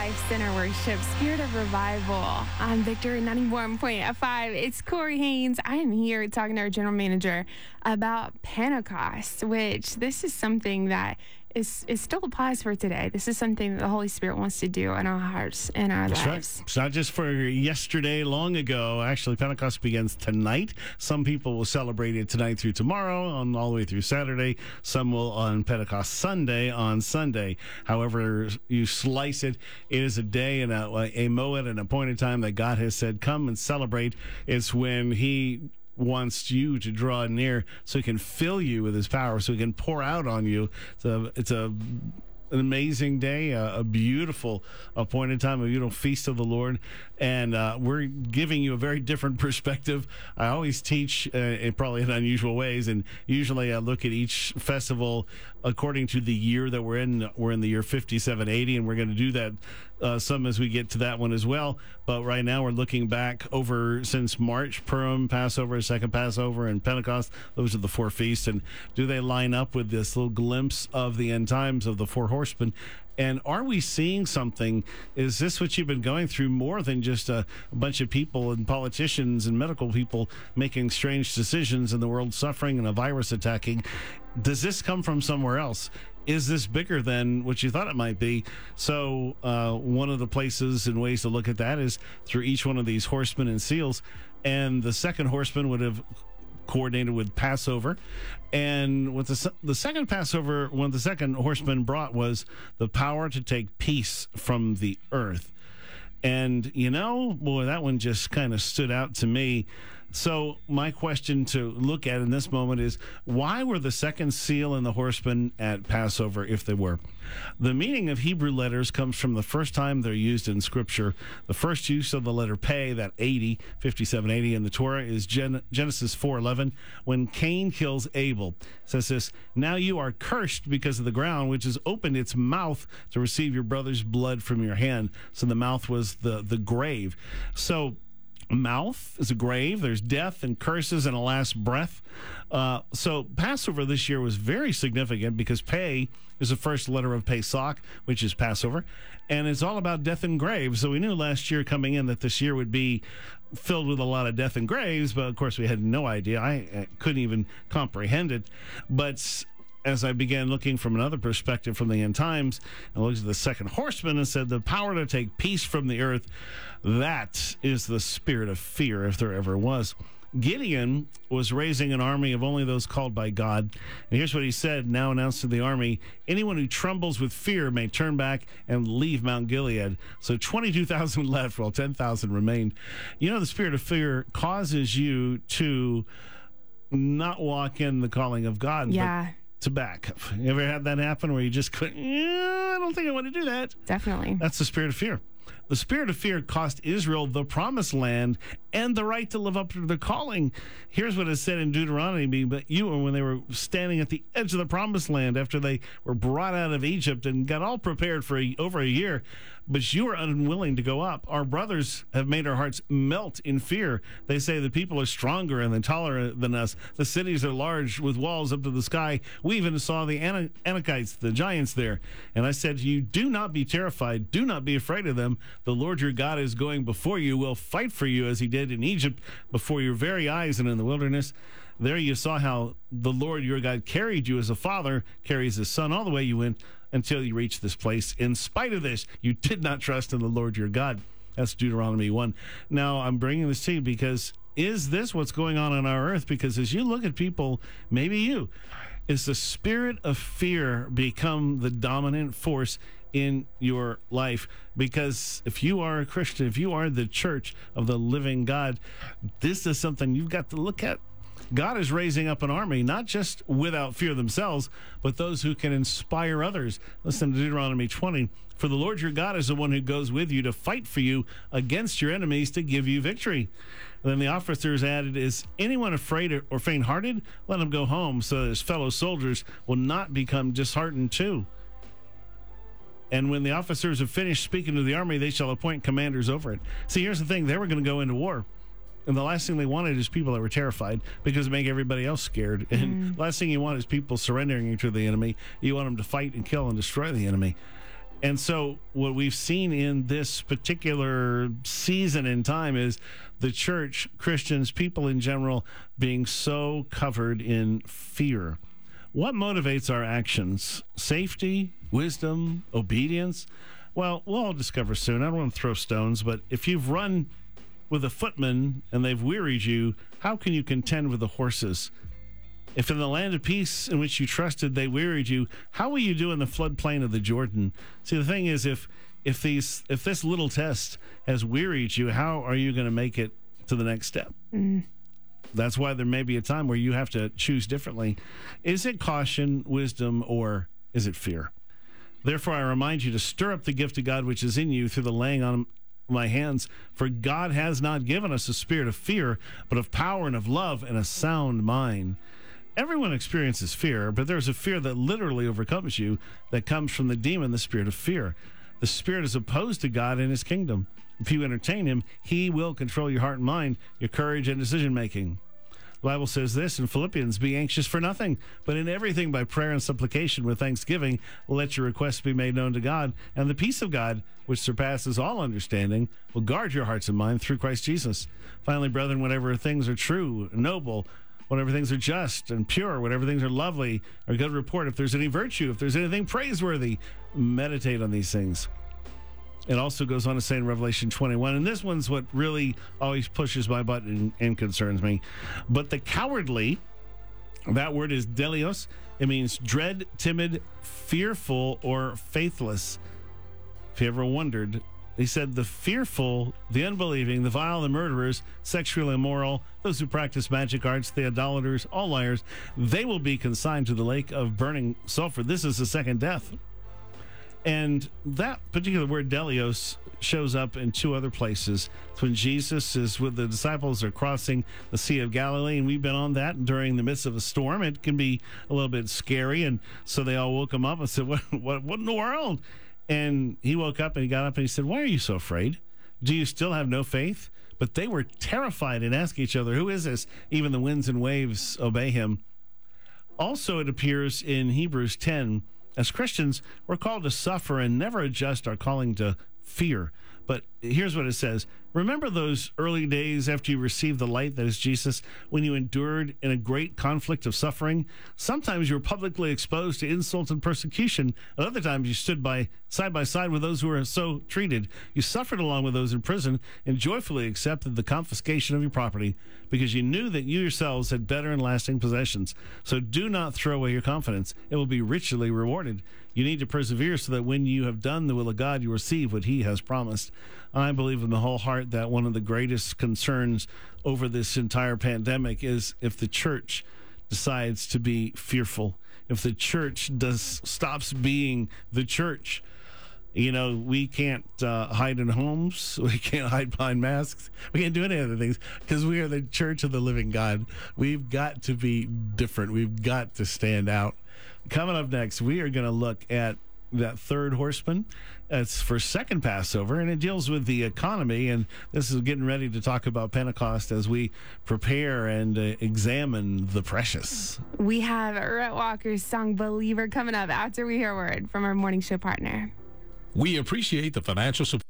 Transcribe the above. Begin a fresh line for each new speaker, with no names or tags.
Life Center worship, Spirit of Revival on Victory 91.5. It's Corey Haynes. I am here talking to our general manager about Pentecost, which this is something that is, is still applies for today. This is something that the Holy Spirit wants to do in our hearts and our
That's
lives.
right. It's not just for yesterday, long ago. Actually, Pentecost begins tonight. Some people will celebrate it tonight through tomorrow, on all the way through Saturday. Some will on Pentecost Sunday on Sunday. However, you slice it, it is a day and a, moment and a an appointed time that God has said, "Come and celebrate." It's when He wants you to draw near so he can fill you with his power so he can pour out on you it's a, it's a an amazing day, a, beautiful appointed time, a beautiful feast of the Lord, and uh, we're giving you a very different perspective. I always teach uh, in probably in unusual ways, and usually I look at each festival according to the year that we're in. We're in the year 5780, and we're going to do that uh, some as we get to that one as well. But right now we're looking back over since March, Purim, Passover, Second Passover, and Pentecost. Those are the four feasts, and do they line up with this little glimpse of the end times of the four horsemen? And are we seeing something? Is this what you've been going through more than just a, a bunch of people and politicians and medical people making strange decisions and the world suffering and a virus attacking? Does this come from somewhere else? Is this bigger than what you thought it might be? So, uh, one of the places and ways to look at that is through each one of these horsemen and seals. And the second horseman would have coordinated with Passover. And what the, the second Passover, what the second horseman brought was the power to take peace from the earth. And, you know, boy, that one just kind of stood out to me. So, my question to look at in this moment is why were the second seal and the horsemen at Passover if they were? The meaning of Hebrew letters comes from the first time they're used in Scripture. The first use of the letter pay, that 80, 5780 in the Torah, is Gen- Genesis 4.11, when Cain kills Abel. It says this, Now you are cursed because of the ground, which has opened its mouth to receive your brother's blood from your hand. So the mouth was the, the grave. So mouth is a grave. There's death and curses and a last breath. Uh, so Passover this year was very significant because Pei is the first letter of Pesach, which is Passover, and it's all about death and graves. So we knew last year coming in that this year would be filled with a lot of death and graves, but of course we had no idea. I, I couldn't even comprehend it. But as I began looking from another perspective from the end times, I looked at the second horseman and said, The power to take peace from the earth, that is the spirit of fear, if there ever was. Gideon was raising an army of only those called by God. And here's what he said, now announced to the army anyone who trembles with fear may turn back and leave Mount Gilead. So 22,000 left, while 10,000 remained. You know, the spirit of fear causes you to not walk in the calling of God.
Yeah,
to back. You ever had that happen where you just couldn't? Yeah, I don't think I want to do that.
definitely.
That's the spirit of fear. The spirit of fear cost Israel the promised land and the right to live up to their calling. Here's what it said in Deuteronomy, but you were when they were standing at the edge of the promised land after they were brought out of Egypt and got all prepared for a, over a year, but you are unwilling to go up. Our brothers have made our hearts melt in fear. They say the people are stronger and taller than us. The cities are large with walls up to the sky. We even saw the Ana- Anakites, the giants there. And I said to you, do not be terrified. Do not be afraid of them. The Lord your God is going before you, will fight for you as he did in Egypt before your very eyes and in the wilderness. There you saw how the Lord your God carried you as a father carries his son all the way you went until you reach this place. In spite of this, you did not trust in the Lord your God. That's Deuteronomy 1. Now, I'm bringing this to you because is this what's going on on our earth? Because as you look at people, maybe you, is the spirit of fear become the dominant force in your life because if you are a Christian, if you are the church of the living God, this is something you've got to look at. God is raising up an army, not just without fear themselves, but those who can inspire others. Listen to Deuteronomy 20. For the Lord your God is the one who goes with you to fight for you against your enemies to give you victory. And then the officers added, Is anyone afraid or faint hearted? Let him go home so that his fellow soldiers will not become disheartened too. And when the officers have finished speaking to the army, they shall appoint commanders over it. See, here's the thing they were going to go into war. And the last thing they wanted is people that were terrified because it make everybody else scared. And mm. last thing you want is people surrendering to the enemy. You want them to fight and kill and destroy the enemy. And so, what we've seen in this particular season in time is the church, Christians, people in general, being so covered in fear. What motivates our actions? Safety, wisdom, obedience? Well, we'll all discover soon. I don't want to throw stones, but if you've run with a footman and they've wearied you, how can you contend with the horses? If in the land of peace in which you trusted they wearied you, how will you do in the floodplain of the Jordan? See, the thing is, if if these if this little test has wearied you, how are you going to make it to the next step? Mm. That's why there may be a time where you have to choose differently. Is it caution, wisdom, or is it fear? Therefore, I remind you to stir up the gift of God which is in you through the laying on my hands. For God has not given us a spirit of fear, but of power and of love and a sound mind. Everyone experiences fear, but there's a fear that literally overcomes you that comes from the demon, the spirit of fear. The spirit is opposed to God and his kingdom. If you entertain him, he will control your heart and mind, your courage and decision making. The Bible says this in Philippians Be anxious for nothing, but in everything by prayer and supplication with thanksgiving, let your requests be made known to God, and the peace of God, which surpasses all understanding, will guard your hearts and minds through Christ Jesus. Finally, brethren, whatever things are true, noble, whatever things are just and pure, whatever things are lovely, or good report, if there's any virtue, if there's anything praiseworthy, meditate on these things. It also goes on to say in Revelation 21, and this one's what really always pushes my button and concerns me. But the cowardly, that word is delios, it means dread, timid, fearful, or faithless. If you ever wondered, he said the fearful, the unbelieving, the vile, the murderers, sexually immoral, those who practice magic arts, the idolaters, all liars, they will be consigned to the lake of burning sulfur. This is the second death. And that particular word delios shows up in two other places. It's when Jesus is with the disciples are crossing the Sea of Galilee, and we've been on that during the midst of a storm. It can be a little bit scary, and so they all woke him up and said, "What, what, what in the world?" And he woke up and he got up and he said, "Why are you so afraid? Do you still have no faith?" But they were terrified and asked each other, "Who is this?" Even the winds and waves obey him. Also, it appears in Hebrews ten as Christians, we're called to suffer and never adjust our calling to fear. But here's what it says Remember those early days after you received the light that is Jesus, when you endured in a great conflict of suffering? Sometimes you were publicly exposed to insult and persecution. At other times, you stood by side by side with those who were so treated. You suffered along with those in prison and joyfully accepted the confiscation of your property because you knew that you yourselves had better and lasting possessions. So do not throw away your confidence; it will be richly rewarded. You need to persevere so that when you have done the will of God, you receive what He has promised. I believe in the whole heart that one of the greatest concerns over this entire pandemic is if the church decides to be fearful, if the church does stops being the church. You know, we can't uh, hide in homes. We can't hide behind masks. We can't do any other things because we are the church of the living God. We've got to be different. We've got to stand out. Coming up next, we are going to look at that third horseman. It's for second Passover, and it deals with the economy. And this is getting ready to talk about Pentecost as we prepare and uh, examine the precious.
We have Rhett Walker's song Believer coming up after we hear a word from our morning show partner.
We appreciate the financial support.